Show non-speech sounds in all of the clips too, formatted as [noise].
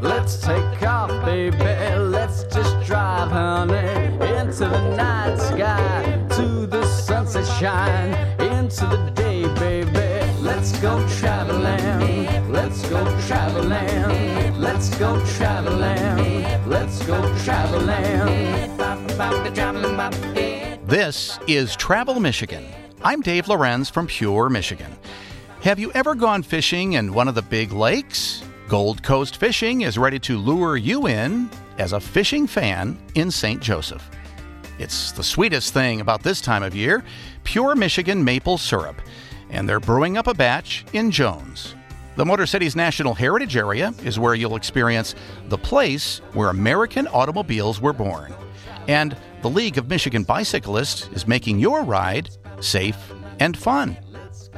Let's take off, baby. Let's just drive, honey, into the night sky, to the sunset shine, into the day, baby. Let's go traveling. Let's go traveling. Let's go traveling. Let's go traveling. This is Travel Michigan. I'm Dave Lorenz from Pure, Michigan. Have you ever gone fishing in one of the big lakes? Gold Coast Fishing is ready to lure you in as a fishing fan in St. Joseph. It's the sweetest thing about this time of year pure Michigan maple syrup, and they're brewing up a batch in Jones. The Motor Cities National Heritage Area is where you'll experience the place where American automobiles were born. And the League of Michigan Bicyclists is making your ride safe and fun.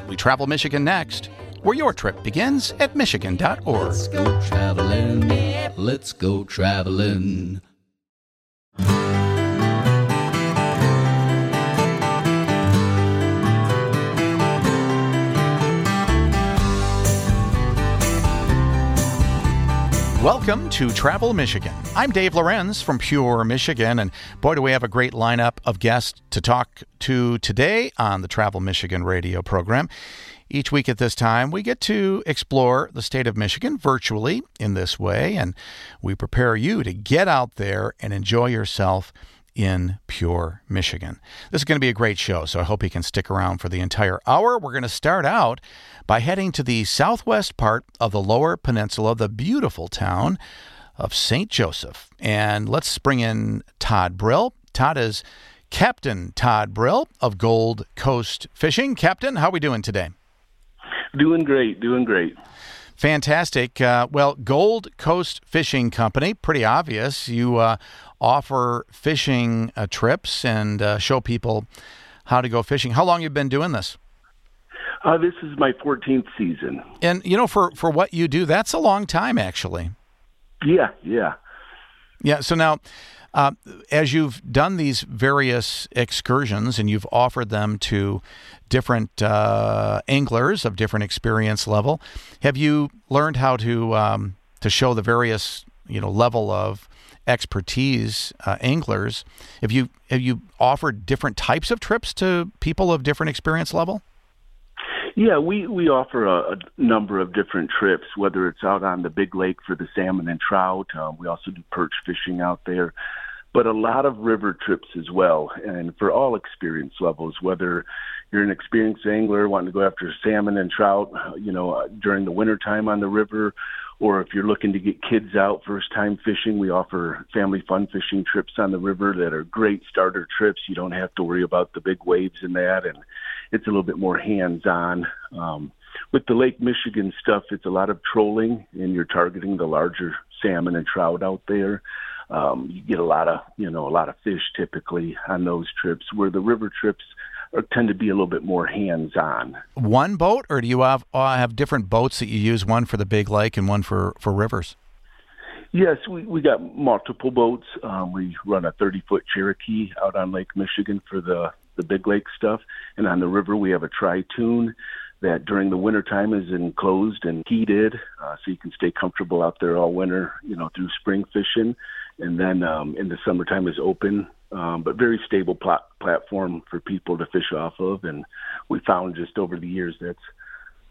We travel Michigan next, where your trip begins at michigan.org. Let's go traveling. Let's go traveling. Welcome to Travel Michigan. I'm Dave Lorenz from Pure, Michigan, and boy, do we have a great lineup of guests to talk to today on the Travel Michigan radio program. Each week at this time, we get to explore the state of Michigan virtually in this way, and we prepare you to get out there and enjoy yourself in Pure, Michigan. This is going to be a great show, so I hope you can stick around for the entire hour. We're going to start out by heading to the southwest part of the lower peninsula, the beautiful town of St. Joseph. And let's bring in Todd Brill. Todd is Captain Todd Brill of Gold Coast Fishing. Captain, how are we doing today? Doing great, doing great. Fantastic. Uh, well, Gold Coast Fishing Company, pretty obvious. You uh, offer fishing uh, trips and uh, show people how to go fishing. How long you been doing this? Uh, this is my 14th season. And you know, for for what you do, that's a long time, actually. Yeah, yeah. Yeah. So now, uh, as you've done these various excursions and you've offered them to different uh, anglers of different experience level, have you learned how to um, to show the various you know level of expertise uh, anglers? Have you have you offered different types of trips to people of different experience level? Yeah, we, we offer a, a number of different trips, whether it's out on the big lake for the salmon and trout. Um, we also do perch fishing out there, but a lot of river trips as well. And for all experience levels, whether you're an experienced angler wanting to go after salmon and trout, you know, uh, during the winter time on the river, or if you're looking to get kids out first time fishing, we offer family fun fishing trips on the river that are great starter trips. You don't have to worry about the big waves in that, and it's a little bit more hands on. Um, with the Lake Michigan stuff, it's a lot of trolling, and you're targeting the larger salmon and trout out there. Um, you get a lot of, you know, a lot of fish typically on those trips. Where the river trips are, tend to be a little bit more hands on. One boat, or do you have uh, have different boats that you use? One for the big lake and one for for rivers. Yes, we we got multiple boats. Um, we run a 30 foot Cherokee out on Lake Michigan for the the big lake stuff, and on the river we have a Tri-Toon that during the wintertime is enclosed and heated, uh, so you can stay comfortable out there all winter, you know, through spring fishing, and then um, in the summertime is open, um, but very stable plat- platform for people to fish off of, and we found just over the years that's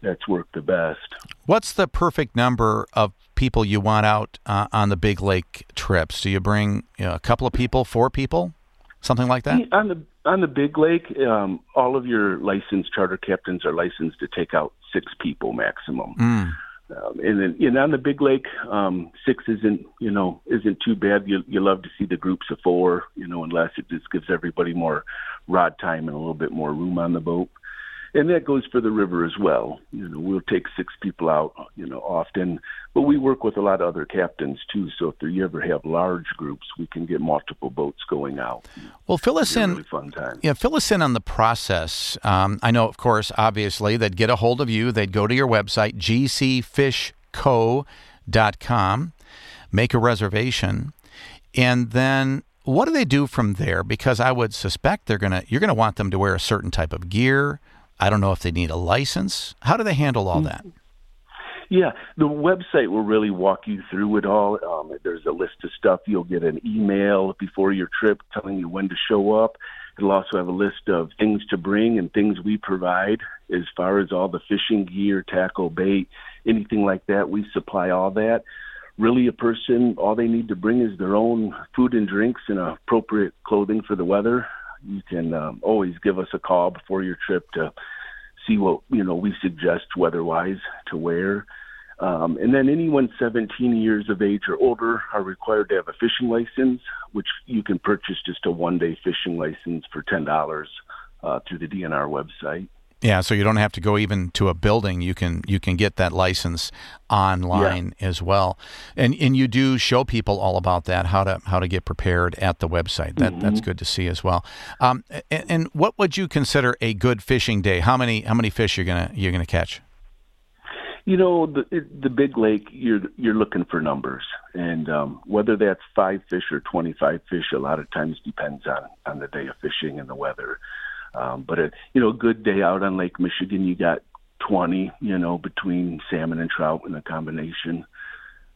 that's worked the best. What's the perfect number of people you want out uh, on the big lake trips? Do you bring you know, a couple of people, four people, something like that? On the on the big lake, um, all of your licensed charter captains are licensed to take out six people maximum. Mm. Um, and then, and on the big lake, um, six isn't you know isn't too bad. You you love to see the groups of four, you know, unless it just gives everybody more rod time and a little bit more room on the boat and that goes for the river as well. You know, we'll take six people out, you know, often, but we work with a lot of other captains too. So if you ever have large groups, we can get multiple boats going out. Well, fill us in. Really fun time. Yeah, fill us in on the process. Um, I know, of course, obviously, they'd get a hold of you. They'd go to your website, gcfishco.com, make a reservation, and then what do they do from there? Because I would suspect they're gonna you're gonna want them to wear a certain type of gear I don't know if they need a license. How do they handle all that? Yeah, the website will really walk you through it all. Um, there's a list of stuff. You'll get an email before your trip telling you when to show up. It'll also have a list of things to bring and things we provide as far as all the fishing gear, tackle, bait, anything like that. We supply all that. Really, a person, all they need to bring is their own food and drinks and appropriate clothing for the weather. You can um, always give us a call before your trip to see what you know we suggest weather-wise to wear. Um, and then anyone 17 years of age or older are required to have a fishing license, which you can purchase just a one-day fishing license for ten dollars uh, through the DNR website. Yeah, so you don't have to go even to a building. You can you can get that license online yeah. as well, and and you do show people all about that how to how to get prepared at the website. That mm-hmm. that's good to see as well. Um, and, and, what would you consider a good fishing day? How many how many fish you're gonna you're gonna catch? You know the the big lake you're you're looking for numbers, and um, whether that's five fish or twenty five fish, a lot of times depends on on the day of fishing and the weather. Um, but a you know, a good day out on Lake Michigan, you got 20, you know, between salmon and trout in a combination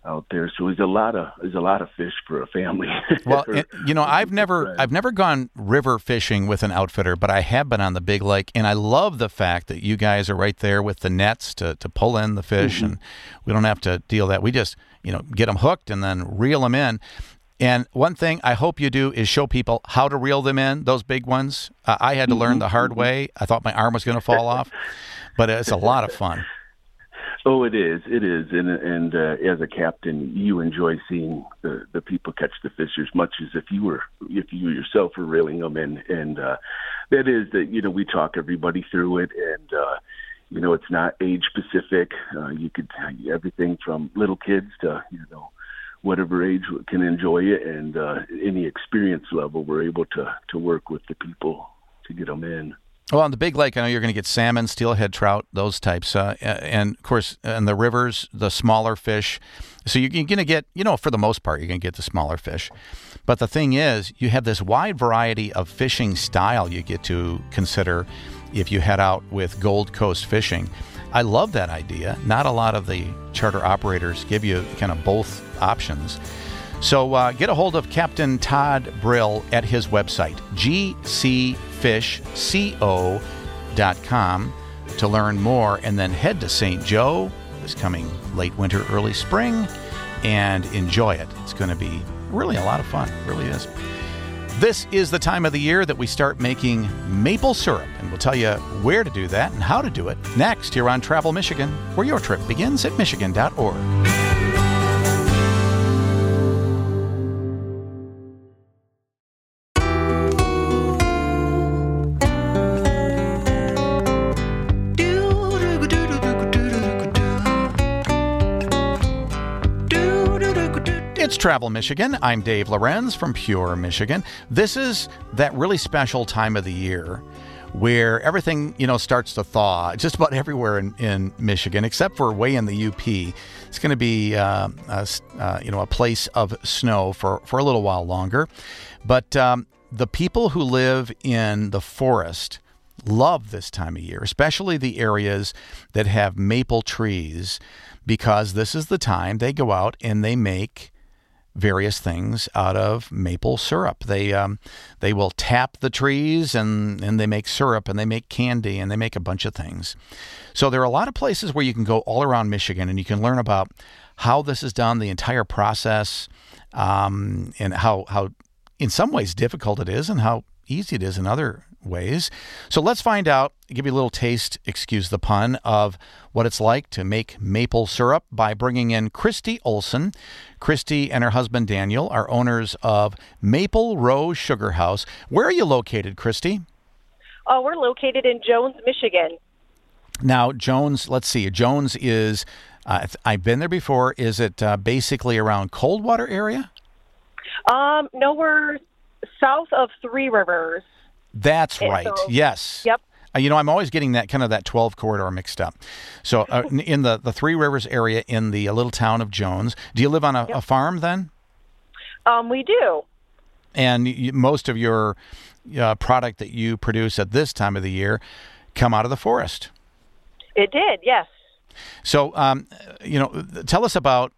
out there. So there's a lot of there's a lot of fish for a family. [laughs] well, or, you know, I've never I've never gone river fishing with an outfitter, but I have been on the big lake, and I love the fact that you guys are right there with the nets to to pull in the fish, mm-hmm. and we don't have to deal that. We just you know get them hooked and then reel them in. And one thing I hope you do is show people how to reel them in, those big ones. Uh, I had to learn the hard way. I thought my arm was going to fall off, but it's a lot of fun. [laughs] Oh, it is. It is. And and uh, as a captain, you enjoy seeing the the people catch the fish as much as if you were if you yourself were reeling them in. And uh, that is that you know we talk everybody through it, and uh, you know it's not age specific. Uh, you could everything from little kids to you know whatever age can enjoy it, and uh, any experience level, we're able to to work with the people to get them in. Well, on the big lake, I know you're going to get salmon, steelhead trout, those types, uh, and of course, in the rivers, the smaller fish. So you're going to get, you know, for the most part, you're going to get the smaller fish. But the thing is, you have this wide variety of fishing style you get to consider if you head out with Gold Coast fishing. I love that idea. Not a lot of the charter operators give you kind of both options. So uh, get a hold of Captain Todd Brill at his website, gcfishco.com, to learn more, and then head to St. Joe this coming late winter, early spring, and enjoy it. It's going to be really a lot of fun. It really is. This is the time of the year that we start making maple syrup, and we'll tell you where to do that and how to do it next here on Travel Michigan, where your trip begins at Michigan.org. Travel Michigan. I'm Dave Lorenz from Pure Michigan. This is that really special time of the year where everything, you know, starts to thaw just about [laughs] everywhere in, in Michigan, except for way in the UP. It's going to be, uh, a, uh, you know, a place of snow for, for a little while longer. But um, the people who live in the forest love this time of year, especially the areas that have maple trees, because this is the time they go out and they make various things out of maple syrup. They um, they will tap the trees and and they make syrup and they make candy and they make a bunch of things. So there are a lot of places where you can go all around Michigan and you can learn about how this is done, the entire process, um, and how how in some ways difficult it is and how easy it is in other ways. So let's find out, give you a little taste, excuse the pun, of what it's like to make maple syrup by bringing in Christy Olson. Christy and her husband Daniel are owners of Maple Row Sugar House. Where are you located, Christy? Oh, we're located in Jones, Michigan. Now, Jones, let's see. Jones is, uh, I've been there before. Is it uh, basically around Coldwater area? Um, no, we're south of Three Rivers. That's right. So, yes. Yep. Uh, you know, I'm always getting that kind of that 12 corridor mixed up. So, uh, [laughs] in the the Three Rivers area, in the uh, little town of Jones, do you live on a, yep. a farm then? Um, we do. And you, most of your uh, product that you produce at this time of the year come out of the forest. It did, yes. So, um, you know, tell us about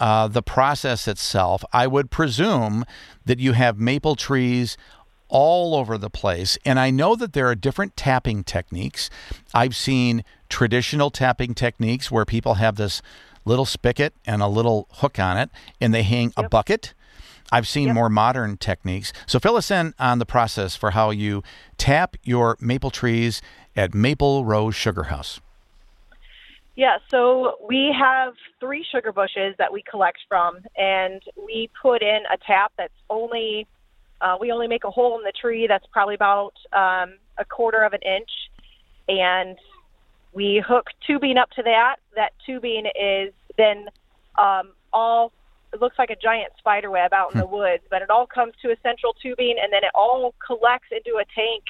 uh, the process itself. I would presume that you have maple trees all over the place. And I know that there are different tapping techniques. I've seen traditional tapping techniques where people have this little spigot and a little hook on it and they hang yep. a bucket. I've seen yep. more modern techniques. So fill us in on the process for how you tap your maple trees at Maple Row Sugar House. Yeah, so we have three sugar bushes that we collect from, and we put in a tap that's only, uh, we only make a hole in the tree that's probably about um, a quarter of an inch, and we hook tubing up to that. That tubing is then um, all, it looks like a giant spider web out in the hmm. woods, but it all comes to a central tubing, and then it all collects into a tank,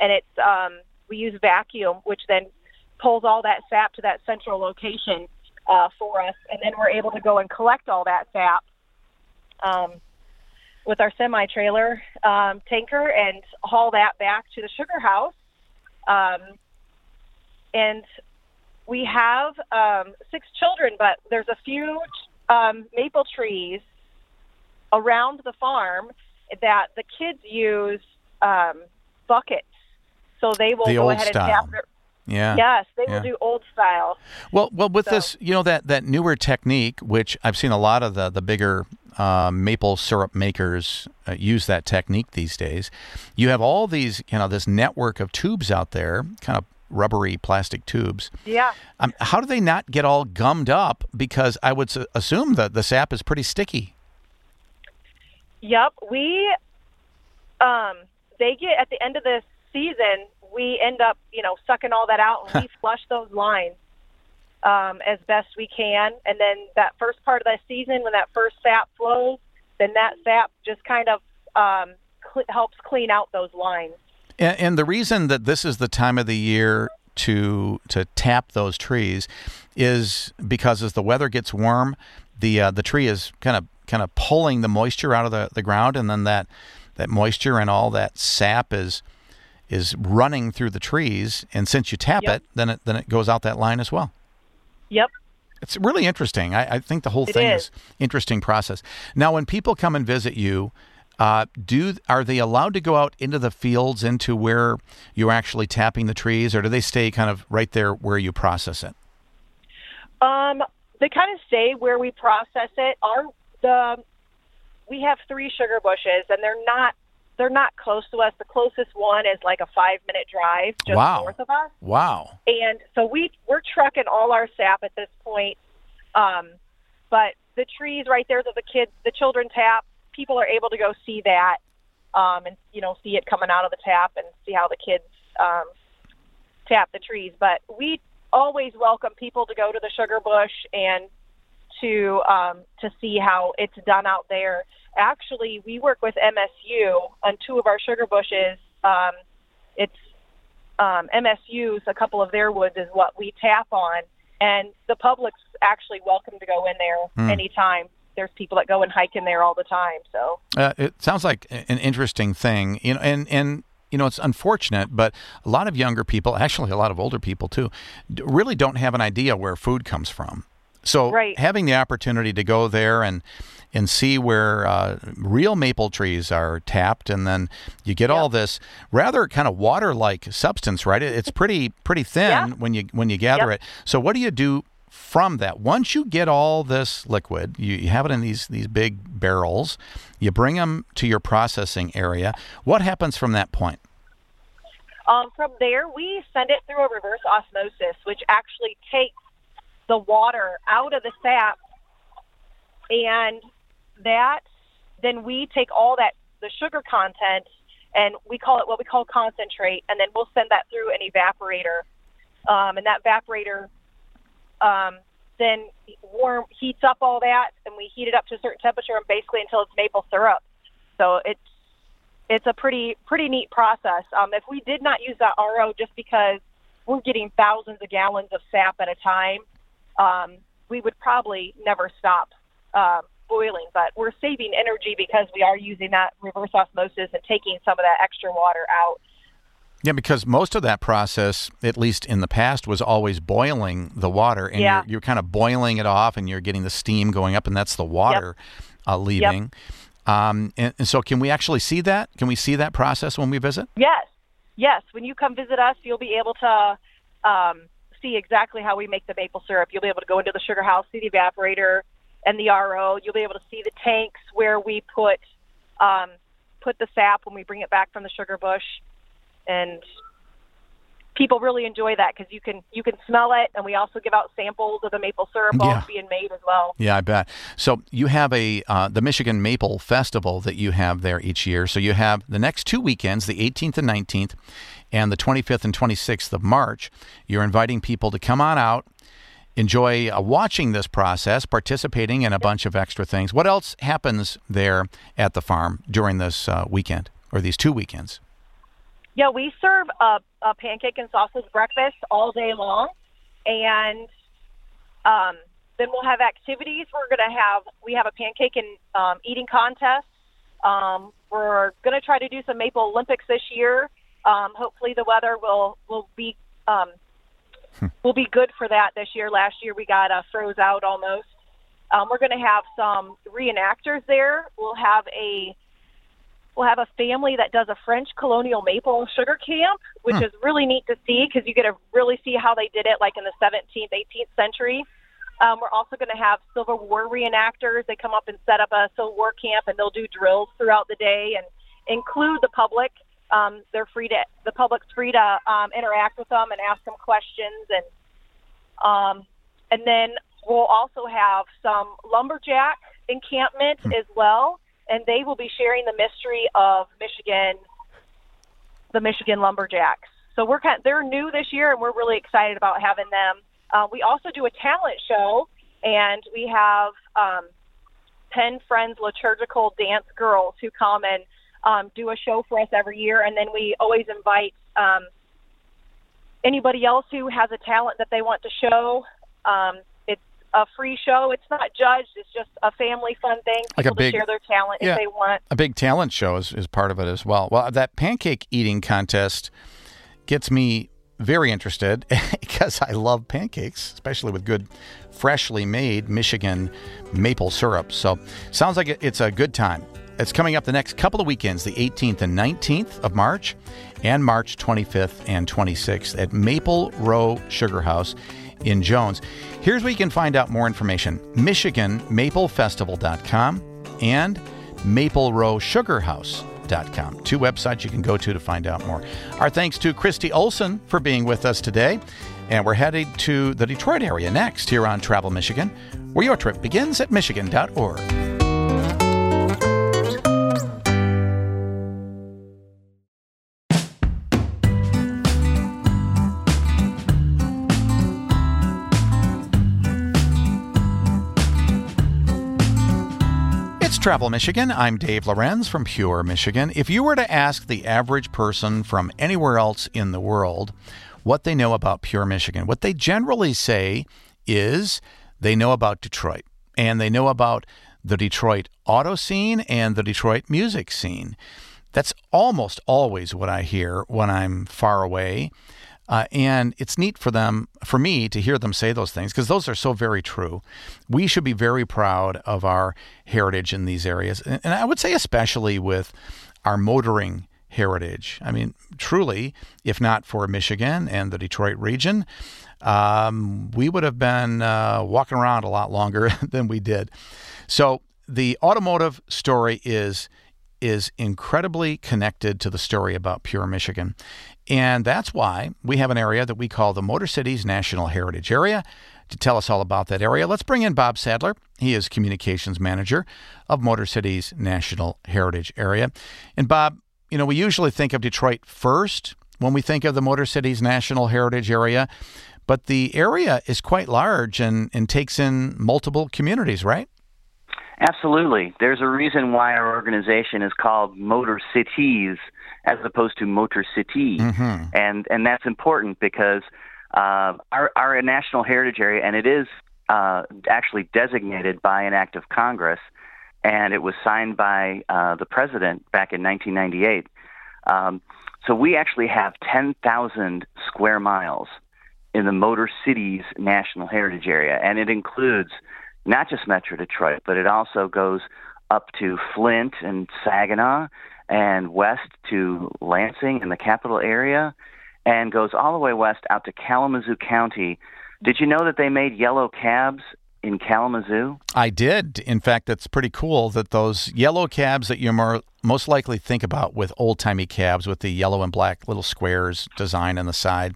and it's, um, we use vacuum, which then pulls all that sap to that central location uh, for us, and then we're able to go and collect all that sap um, with our semi trailer um, tanker and haul that back to the sugar house. Um, and we have um, six children, but there's a few um, maple trees around the farm that the kids use um, buckets. So they will the go ahead style. and tap their, yeah. Yes, they yeah. will do old style. Well, well, with so. this, you know that that newer technique, which I've seen a lot of the the bigger uh, maple syrup makers uh, use that technique these days. You have all these, you know, this network of tubes out there, kind of rubbery plastic tubes. Yeah. Um, how do they not get all gummed up? Because I would assume that the sap is pretty sticky. Yep, we. Um, they get at the end of the season we end up, you know, sucking all that out and we [laughs] flush those lines um, as best we can. And then that first part of the season, when that first sap flows, then that sap just kind of um, cl- helps clean out those lines. And, and the reason that this is the time of the year to to tap those trees is because as the weather gets warm, the uh, the tree is kind of kind of pulling the moisture out of the, the ground, and then that that moisture and all that sap is is running through the trees, and since you tap yep. it, then it then it goes out that line as well. Yep. It's really interesting. I, I think the whole it thing is. is interesting process. Now, when people come and visit you, uh, do are they allowed to go out into the fields, into where you're actually tapping the trees, or do they stay kind of right there where you process it? Um, they kind of stay where we process it. Our the we have three sugar bushes, and they're not they're not close to us. The closest one is like a five minute drive just wow. north of us. Wow. And so we we're trucking all our sap at this point. Um, but the trees right there that the kids the children tap, people are able to go see that um, and you know see it coming out of the tap and see how the kids um, tap the trees. But we always welcome people to go to the sugar bush and to um, to see how it's done out there actually, we work with MSU on two of our sugar bushes. Um, it's um, MSU's, a couple of their woods is what we tap on, and the public's actually welcome to go in there mm. anytime. There's people that go and hike in there all the time. So uh, it sounds like an interesting thing, you know, and and you know, it's unfortunate, but a lot of younger people, actually a lot of older people too, really don't have an idea where food comes from. So right. having the opportunity to go there and and see where uh, real maple trees are tapped, and then you get all this rather kind of water-like substance, right? It's pretty pretty thin yeah. when you when you gather yep. it. So what do you do from that? Once you get all this liquid, you, you have it in these these big barrels. You bring them to your processing area. What happens from that point? Um, from there, we send it through a reverse osmosis, which actually takes the water out of the sap and that, then we take all that, the sugar content, and we call it what we call concentrate, and then we'll send that through an evaporator. Um, and that evaporator um, then warm heats up all that, and we heat it up to a certain temperature, and basically until it's maple syrup. So it's it's a pretty pretty neat process. Um, if we did not use that RO, just because we're getting thousands of gallons of sap at a time, um, we would probably never stop um, boiling, but we're saving energy because we are using that reverse osmosis and taking some of that extra water out. Yeah, because most of that process, at least in the past, was always boiling the water, and Yeah. you're, you're kind of boiling it off, and you're getting the steam going up, and that's the water uh, leaving. Um, and, and so, can we actually see that? Can we see that process when we visit? Yes, yes. When you come visit us, you'll be able to um, see exactly how we make the maple syrup. You'll be able to go into the sugar house, see the evaporator and the RO. You'll be able to see the tanks where we put um, put the sap when we bring it back from the sugar bush, and people really enjoy that because you can you can smell it, and we also give out samples of the maple syrup Yeah. it's being made as well. Yeah, I bet. So you have a uh, the Michigan Maple Festival that you have there each year. So you have the next two weekends, the 18th and 19th, and the 25th and 26th of March. You're inviting people to come on out, enjoy uh, watching this process, participating in a bunch of extra things. What else happens there at the farm during this uh, weekend or these two weekends? Yeah, we serve a, a pancake and sausage breakfast all day long, and um, then we'll have activities. We're going to have we have a pancake and um, eating contest. Um, we're going to try to do some Maple Olympics this year. Um, hopefully, the weather will will be um, will be good for that this year. Last year, we got uh, froze out almost. Um, we're going to have some reenactors there. We'll have a we'll have a family that does a French colonial maple sugar camp, which is really neat to see because you get to really see how they did it, like in the 17th, 18th century. Um, we're also going to have Civil War reenactors. They come up and set up a Civil War camp, and they'll do drills throughout the day and include the public. Um, they're free to the public's free to um, interact with them and ask them questions, and um, and then we'll also have some lumberjack encampment as well, and they will be sharing the mystery of Michigan, the Michigan lumberjacks. So we're kind they're new this year, and we're really excited about having them. Uh, we also do a talent show, and we have um, Penn Friends liturgical dance girls who come and um, do a show for us every year, and then we always invite um, anybody else who has a talent that they want to show. Um, it's a free show. It's not judged. It's just a family fun thing. Like a People big- to share their talent yeah. if they want. A big talent show is, is part of it as well. Well, that pancake eating contest gets me very interested [laughs] because I love pancakes, especially with good, freshly made Michigan maple syrup. So, sounds like it's a good time. It's coming up the next couple of weekends, the 18th and 19th of March, and March 25th and 26th at Maple Row Sugar House in Jones. Here's where you can find out more information MichiganMapleFestival.com and MapleRowSugarHouse.com. Two websites you can go to to find out more. Our thanks to Christy Olson for being with us today. And we're headed to the Detroit area next here on Travel Michigan, where your trip begins at Michigan.org. It's Travel Michigan. I'm Dave Lorenz from Pure, Michigan. If you were to ask the average person from anywhere else in the world what they know about Pure, Michigan, what they generally say is they know about Detroit and they know about the Detroit auto scene and the Detroit music scene. That's almost always what I hear when I'm far away. Uh, and it's neat for them, for me, to hear them say those things because those are so very true. We should be very proud of our heritage in these areas, and, and I would say especially with our motoring heritage. I mean, truly, if not for Michigan and the Detroit region, um, we would have been uh, walking around a lot longer [laughs] than we did. So the automotive story is is incredibly connected to the story about Pure Michigan. And that's why we have an area that we call the Motor Cities National Heritage Area. To tell us all about that area, let's bring in Bob Sadler. He is communications manager of Motor Cities National Heritage Area. And Bob, you know, we usually think of Detroit first when we think of the Motor Cities National Heritage Area, but the area is quite large and, and takes in multiple communities, right? Absolutely. There's a reason why our organization is called Motor Cities as opposed to Motor City, Mm-hmm. and and that's important because uh, our our national heritage area, and it is uh, actually designated by an act of Congress, and it was signed by uh, the president back in 1998. Um, So we actually have 10,000 square miles in the Motor Cities National Heritage Area, and it includes not just Metro Detroit, but it also goes up to Flint and Saginaw and west to Lansing in the capital area and goes all the way west out to Kalamazoo County. Did you know that they made yellow cabs in Kalamazoo? I did. In fact, that's pretty cool that those yellow cabs that you most likely think about with old timey cabs with the yellow and black little squares design on the side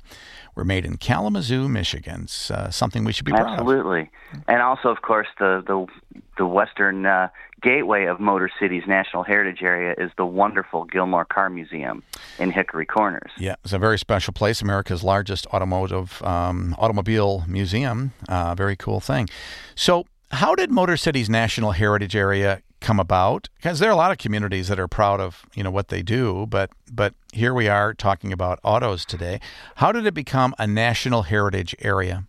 were made in Kalamazoo, Michigan. It's uh, something we should be proud Absolutely. of. Absolutely. And also, of course, the, the, the western uh, gateway of Motor Cities National Heritage Area is the wonderful Gilmore Car Museum in Hickory Corners. Yeah, it's a very special place, America's largest automotive um, automobile museum. Uh, very cool thing. So, how did Motor Cities National Heritage Area come about because there are a lot of communities that are proud of you know what they do but but here we are talking about autos today. How did it become a national heritage area?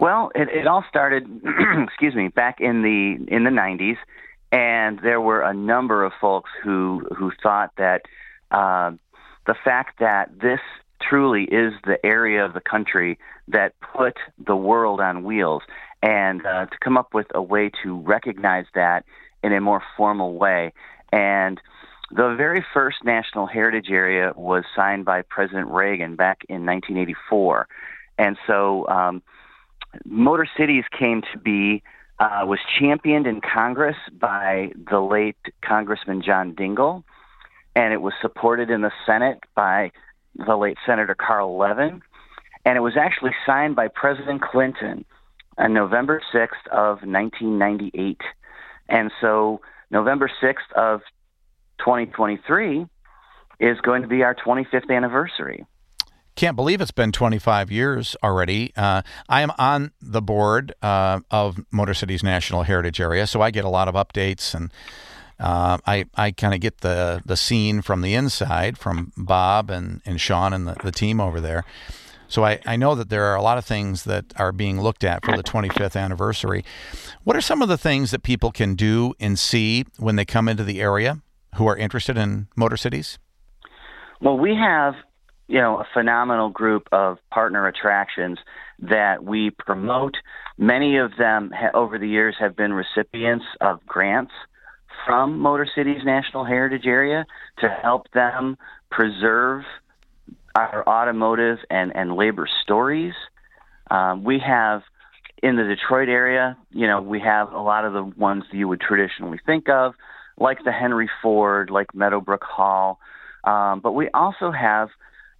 Well it, it all started [clears throat] excuse me back in the in the 90s and there were a number of folks who who thought that uh, the fact that this truly is the area of the country that put the world on wheels and uh, to come up with a way to recognize that in a more formal way. And the very first National Heritage Area was signed by President Reagan back in 1984. And so um, Motor Cities came to be, uh, was championed in Congress by the late Congressman John Dingell, and it was supported in the Senate by the late Senator Carl Levin, and it was actually signed by President Clinton on November 6th of 1998. And so November 6th of 2023 is going to be our 25th anniversary. Can't believe it's been 25 years already. Uh, I am on the board uh, of Motor Cities National Heritage Area, so I get a lot of updates and uh, I, I kind of get the, the scene from the inside from Bob and, and Sean and the, the team over there. So I, I know that there are a lot of things that are being looked at for the 25th anniversary. What are some of the things that people can do and see when they come into the area who are interested in Motor Cities? Well, we have you know a phenomenal group of partner attractions that we promote. Many of them ha- over the years have been recipients of grants from Motor Cities National Heritage Area to help them preserve our automotive and, and labor stories. Um, we have in the Detroit area, you know, we have a lot of the ones you would traditionally think of, like the Henry Ford, like Meadowbrook Hall. Um, but we also have,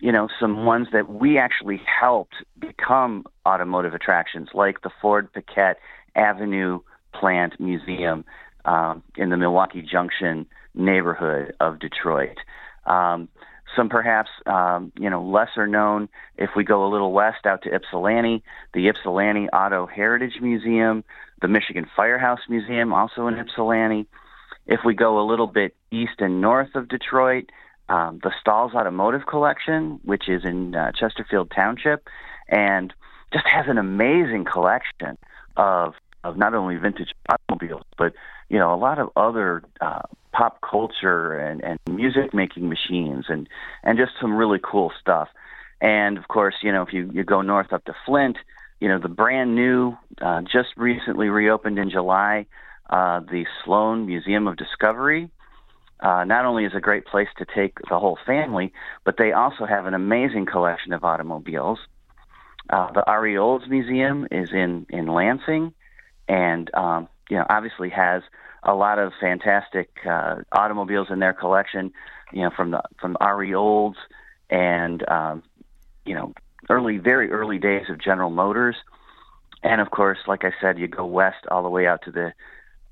you know, some ones that we actually helped become automotive attractions, like the Ford Piquette Avenue Plant Museum um, in the Milwaukee Junction neighborhood of Detroit. Um, some perhaps um, you know lesser known. If we go a little west out to Ypsilanti, the Ypsilanti Auto Heritage Museum, the Michigan Firehouse Museum, also in Ypsilanti. If we go a little bit east and north of Detroit, um, the Stahls Automotive Collection, which is in uh, Chesterfield Township, and just has an amazing collection of of not only vintage automobiles, but you know a lot of other uh, pop culture and, and music making machines and and just some really cool stuff. And of course, you know if you you go north up to Flint, you know the brand new, uh, just recently reopened in July, uh, the Sloan Museum of Discovery. Uh, not only is a great place to take the whole family, but they also have an amazing collection of automobiles. Uh, the R.E. Olds Museum is in in Lansing, and um, you know obviously has a lot of fantastic uh, automobiles in their collection. You know from the from R.E. Olds and um, you know early very early days of General Motors, and of course, like I said, you go west all the way out to the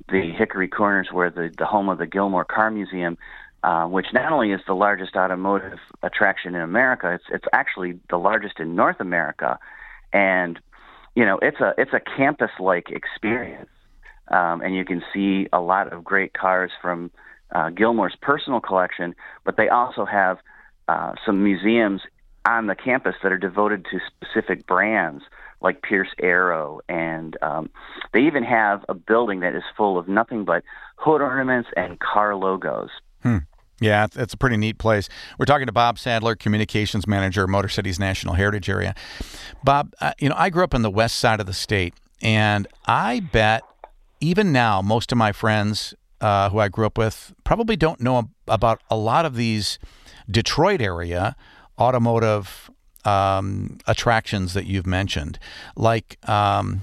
the Hickory Corners, where the the home of the Gilmore Car Museum. Uh, which not only is the largest automotive attraction in America, it's it's actually the largest in North America, and you know, it's a it's a campus like experience, um, and you can see a lot of great cars from uh, Gilmore's personal collection. But they also have uh, some museums on the campus that are devoted to specific brands like Pierce Arrow, and um, they even have a building that is full of nothing but hood ornaments and car logos. Hmm. Yeah, it's a pretty neat place. We're talking to Bob Sadler, communications manager, Motor Cities National Heritage Area. Bob, uh, you know, I grew up on the west side of the state, and I bet even now most of my friends uh, who I grew up with probably don't know about a lot of these Detroit area automotive um, attractions that you've mentioned, like um,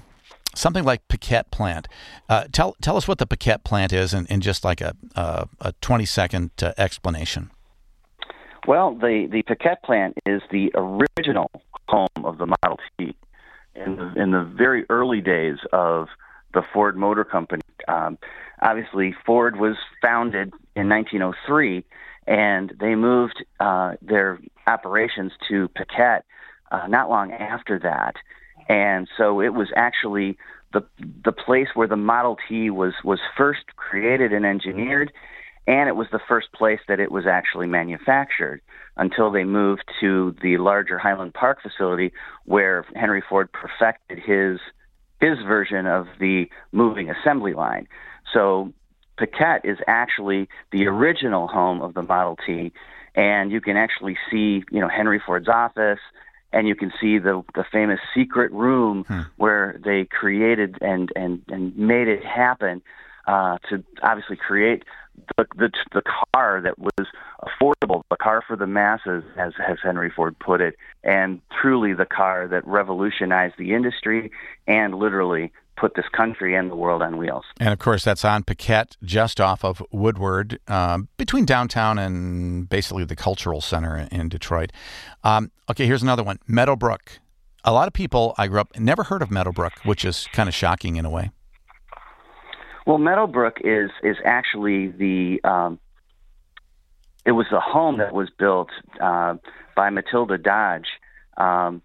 something like Piquette Plant. Uh, tell tell us what the Piquette Plant is, in, in just like a a, a twenty second uh, explanation. Well, the the Piquette Plant is the original home of the Model T in the, in the very early days of the Ford Motor Company. Um, obviously, Ford was founded in 1903, and they moved uh, their operations to Piquette uh, not long after that and so it was actually the the place where the Model T was was first created and engineered, and it was the first place that it was actually manufactured until they moved to the larger Highland Park facility where Henry Ford perfected his his version of the moving assembly line. So Piquette is actually the original home of the Model T, and you can actually see, you know, Henry Ford's office, and you can see the the famous secret room hmm. where they created and and and made it happen uh, to obviously create the, the the car that was affordable, the car for the masses, as as Henry Ford put it, and truly the car that revolutionized the industry and literally put this country and the world on wheels. And of course, that's on Piquette, just off of Woodward, um, between downtown and basically the cultural center in Detroit. Um, okay, here's another one Meadowbrook. A lot of people I grew up never heard of Meadowbrook, which is kind of shocking in a way. Well, Meadowbrook is is actually the um, it was a home that was built uh, by Matilda Dodge, um,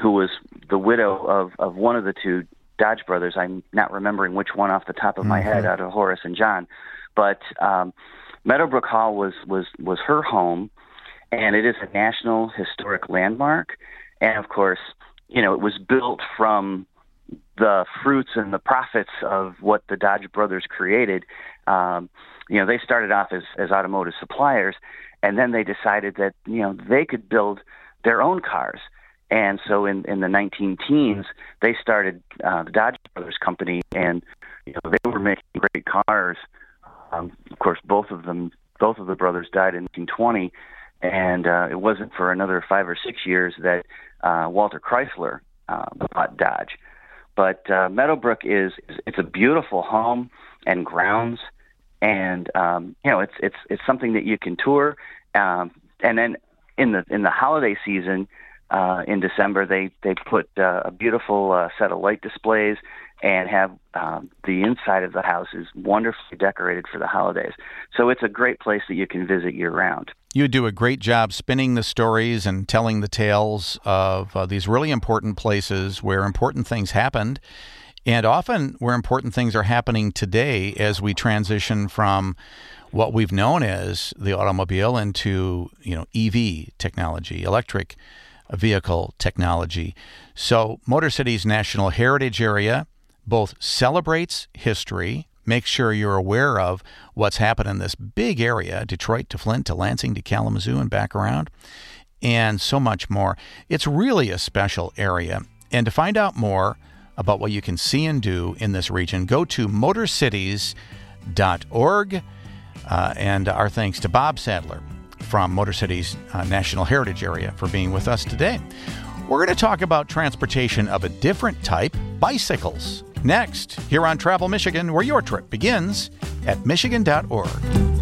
who was the widow of, of one of the two Dodge brothers. I'm not remembering which one off the top of my mm-hmm. head out of Horace and John, but um, Meadowbrook Hall was was was her home, and it is a national historic landmark. And of course, you know, it was built from the fruits and the profits of what the Dodge brothers created. Um, you know, they started off as, as automotive suppliers, and then they decided that you know they could build their own cars. And so in, in the 19 teens, they started uh, the Dodge Brothers Company, and you know they were making great cars. Um, of course, both of them, both of the brothers died in 1920, and uh, it wasn't for another five or six years that uh, Walter Chrysler uh, bought Dodge. But uh, Meadowbrook is, it's a beautiful home and grounds, and um, you know it's it's it's something that you can tour. Um, and then in the in the holiday season, uh, in December, they they put uh, a beautiful uh, set of light displays and have um, the inside of the house is wonderfully decorated for the holidays. So it's a great place that you can visit year round. You do a great job spinning the stories and telling the tales of uh, these really important places where important things happened, and often where important things are happening today as we transition from what we've known as the automobile into you know EV technology, electric vehicle technology. So, Motor Cities National Heritage Area both celebrates history, makes sure you're aware of what's happened in this big area Detroit to Flint to Lansing to Kalamazoo and back around, and so much more. It's really a special area. And to find out more about what you can see and do in this region, go to motorcities.org. Uh, and our thanks to Bob Sadler from Motor Cities uh, National Heritage Area for being with us today. We're going to talk about transportation of a different type bicycles. Next, here on Travel Michigan, where your trip begins at Michigan.org.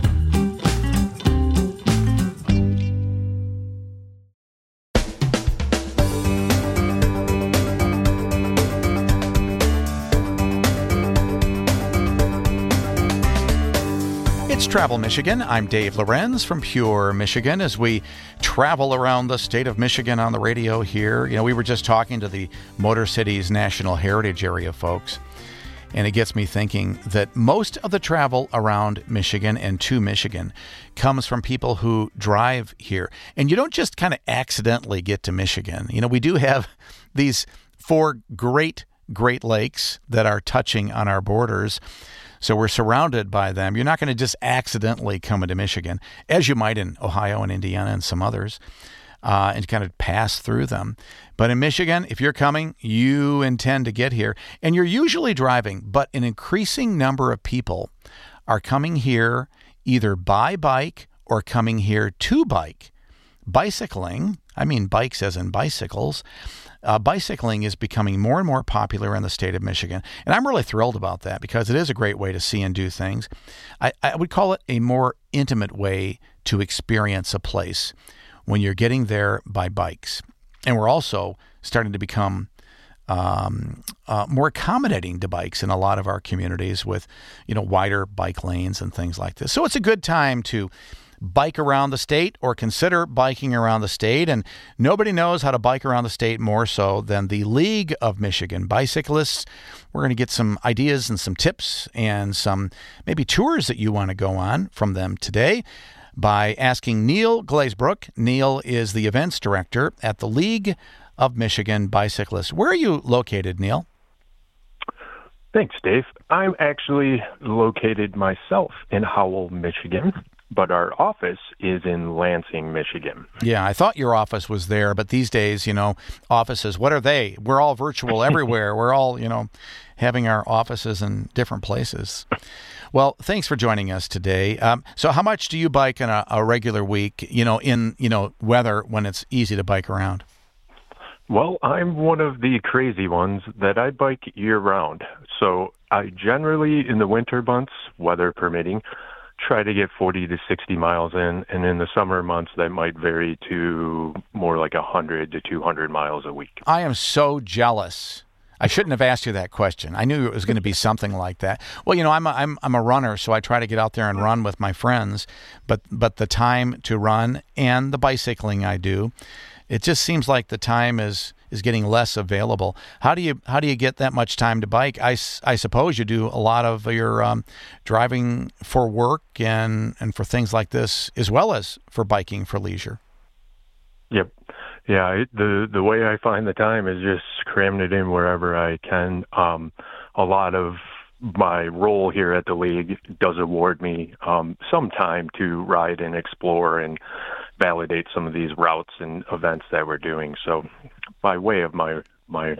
Travel Michigan. I'm Dave Lorenz from Pure Michigan as we travel around the state of Michigan on the radio here. You know, we were just talking to the Motor Cities National Heritage Area folks, and it gets me thinking that most of the travel around Michigan and to Michigan comes from people who drive here. And you don't just kind of accidentally get to Michigan. You know, we do have [laughs] these four great Great Lakes that are touching on our borders. So we're surrounded by them. You're not going to just accidentally come into Michigan, as you might in Ohio and Indiana and some others, uh, and kind of pass through them. But in Michigan, if you're coming, you intend to get here, and you're usually driving, but an increasing number of people are coming here either by bike or coming here to bike. Bicycling, I mean bikes as in bicycles, uh, bicycling is becoming more and more popular in the state of Michigan. And I'm really thrilled about that because it is a great way to see and do things. I, I would call it a more intimate way to experience a place when you're getting there by bikes. And we're also starting to become um, uh, more accommodating to bikes in a lot of our communities with, you know, wider bike lanes and things like this. So it's a good time to bike around the state or consider biking around the state. And nobody knows how to bike around the state more so than the League of Michigan Bicyclists. We're going to get some ideas and some tips and some maybe tours that you want to go on from them today by asking Neil Glazebrook. Neil is the events director at the League of Michigan Bicyclists. Where are you located, Neil? Thanks, Dave. I'm actually located myself in Howell, Michigan, but our office is in Lansing, Michigan. Yeah, I thought your office was there, but these days, you know, offices, what are they? We're all virtual [laughs] everywhere. We're all, you know, having our offices in different places. Well, thanks for joining us today. Um, so, how much do you bike in a, a regular week? You know, in you know weather when it's easy to bike around. Well, I'm one of the crazy ones that I bike year round. So I generally, in the winter months, weather permitting, try to get 40 to 60 miles in. And in the summer months, that might vary to more like 100 to 200 miles a week. I am so jealous. I shouldn't have asked you that question. I knew it was going to be something like that. Well, you know, I'm a, I'm I'm a runner, so I try to get out there and run with my friends. But but the time to run and the bicycling I do, it just seems like the time is is getting less available. How do you how do you get that much time to bike? I, I suppose you do a lot of your um, driving for work and and for things like this as well as for biking for leisure. Yep. Yeah, the the way I find the time is just cramming it in wherever I can. Um, a lot of my role here at the league does award me um, some time to ride and explore and validate some of these routes and events that we're doing. So, by way of my my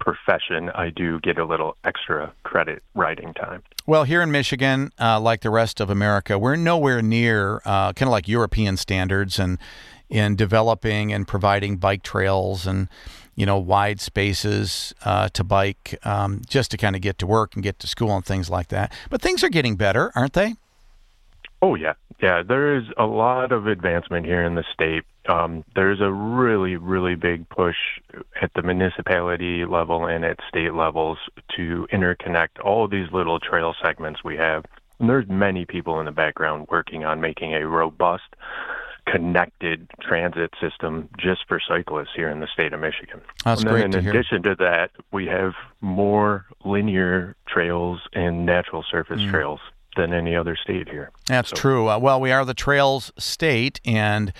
profession, I do get a little extra credit riding time. Well, here in Michigan, uh, like the rest of America, we're nowhere near uh, kind of like European standards and in developing and providing bike trails and you know wide spaces uh, to bike um, just to kind of get to work and get to school and things like that. But things are getting better, aren't they? Oh yeah, yeah. There is a lot of advancement here in the state. Um, there's a really, really big push at the municipality level and at state levels to interconnect all of these little trail segments we have. And there's many people in the background working on making a robust, connected transit system just for cyclists here in the state of Michigan. That's and great in to hear. addition to that, we have more linear trails and natural surface Mm. trails than any other state here. That's So- true. Uh, well, we are the trails state, and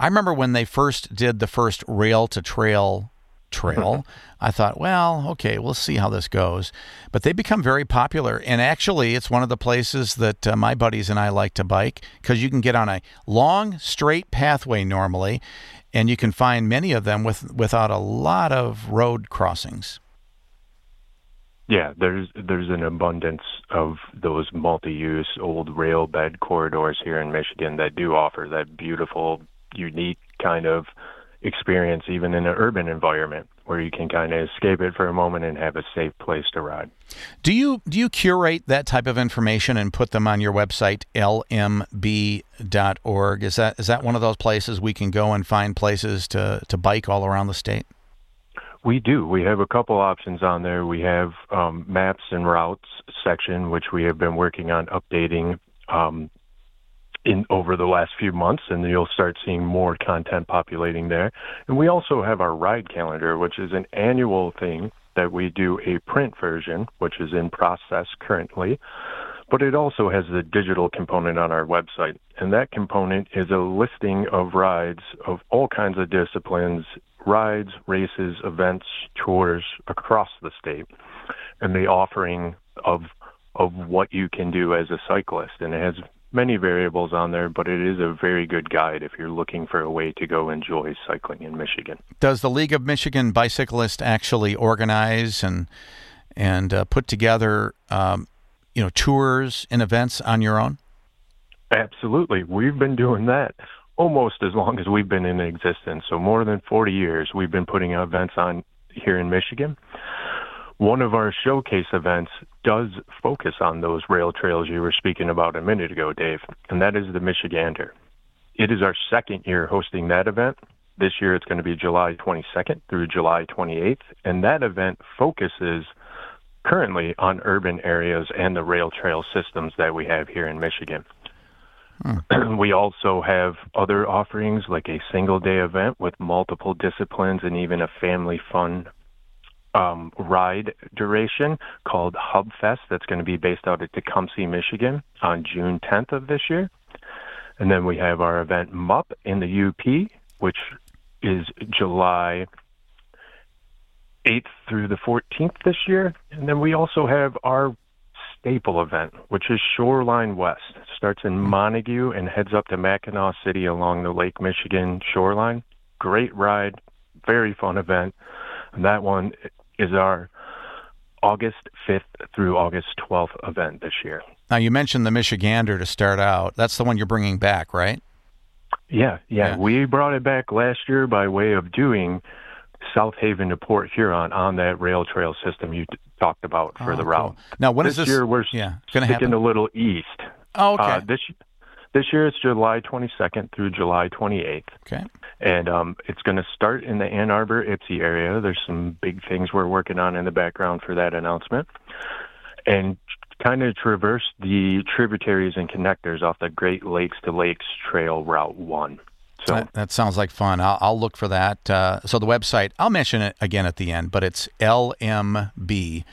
I remember when they first did the first rail to trail trail. [laughs] I thought, well, okay, we'll see how this goes. But they become very popular, and actually, it's one of the places that uh, my buddies and I like to bike because you can get on a long, straight pathway normally, and you can find many of them with without a lot of road crossings. Yeah, there's there's an abundance of those multi-use old rail bed corridors here in Michigan that do offer that beautiful, unique kind of experience, even in an urban environment where you can kind of escape it for a moment and have a safe place to ride. Do you do you curate that type of information and put them on your website lmb.org? Is that is that one of those places we can go and find places to to bike all around the state? We do. We have a couple options on there. We have um, maps and routes section, which we have been working on updating um, in over the last few months, and you'll start seeing more content populating there. And we also have our ride calendar, which is an annual thing that we do a print version, which is in process currently. But it also has the digital component on our website. And that component is a listing of rides of all kinds of disciplines, rides, races, events, tours across the state, and the offering of of what you can do as a cyclist. And it has many variables on there, but it is a very good guide if you're looking for a way to go enjoy cycling in Michigan. Does the League of Michigan Bicyclists actually organize and and uh, put together, um, you know, tours and events on your own? Absolutely, we've been doing that almost as long as we've been in existence. So more than 40 years, we've been putting events on here in Michigan. One of our showcase events does focus on those rail trails you were speaking about a minute ago, Dave, and that is the Michigander. It is our second year hosting that event. This year it's going to be July 22nd through July 28th, and that event focuses currently on urban areas and the rail trail systems that we have here in Michigan. [clears throat] We also have other offerings like a single day event with multiple disciplines and even a family fun um, ride duration called Hub Fest that's going to be based out at Tecumseh, Michigan on June 10th of this year. And then we have our event MUP in the UP, which is July 8th through the 14th this year. And then we also have our staple event, which is Shoreline West. It starts in hmm. Montague and heads up to Mackinaw City along the Lake Michigan shoreline. Great ride, very fun event. And that one is our August 5th through August 12th event this year. Now, you mentioned the Michigander to start out. That's the one you're bringing back, right? Yeah, yeah, yeah. We brought it back last year by way of doing South Haven to Port Huron on that rail trail system you t- talked about for oh, the route. Cool. Now, when this is this year? We're yeah, sticking happen? a little east. Oh, okay. Uh, this this year it's July 22nd through July 28th. Okay. And um, it's going to start in the Ann Arbor Ypsi area. There's some big things we're working on in the background for that announcement. And kind of traverse the tributaries and connectors off the Great Lakes to Lakes Trail Route 1. So that, that sounds like fun. I'll, I'll look for that. Uh, so the website, I'll mention it again at the end, but it's lmb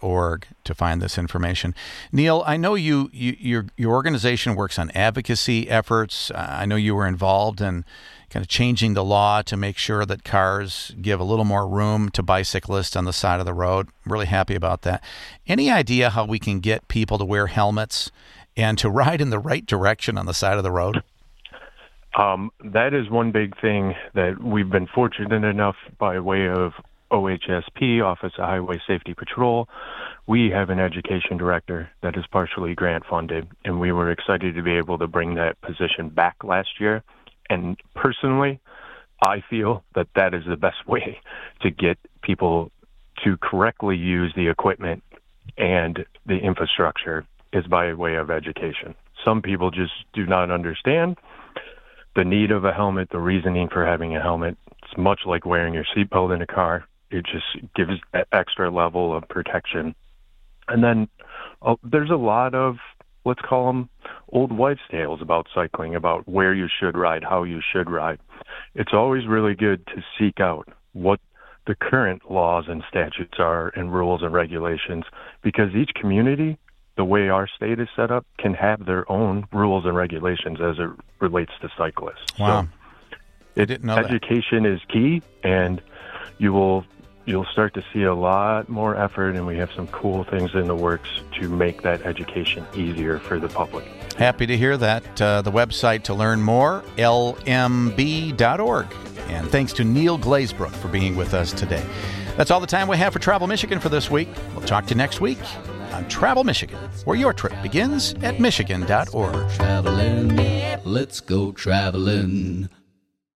org to find this information. Neil, I know you, you your your organization works on advocacy efforts. Uh, I know you were involved in kind of changing the law to make sure that cars give a little more room to bicyclists on the side of the road. really happy about that. Any idea how we can get people to wear helmets and to [laughs] ride in the right direction on the side of the road? Um, that is one big thing that we've been fortunate enough by way of OHSP, Office of Highway Safety Patrol. We have an education director that is partially grant funded, and we were excited to be able to bring that position back last year. And personally, I feel that that is the best way to get people to correctly use the equipment and the infrastructure is by way of education. Some people just do not understand the need of a helmet, the reasoning for having a helmet. It's much like wearing your seatbelt in a car. It just gives that extra level of protection. And then uh, there's a lot of let's call them old wives' tales about cycling, about where you should ride, how you should ride. It's always really good to seek out what the current laws and statutes are and rules and regulations because each community the way our state is set up can have their own rules and regulations as it relates to cyclists. Wow. So it, education that. is key and you will you'll start to see a lot more effort, and we have some cool things in the works to make that education easier for the public. Happy to hear that. Uh, the website to learn more, lmb.org. And thanks to Neil Glazebrook for being with us today. That's all the time we have for Travel Michigan for this week. We'll talk to you next week on Travel Michigan, where your trip begins at michigan.org. Traveling, let's go traveling.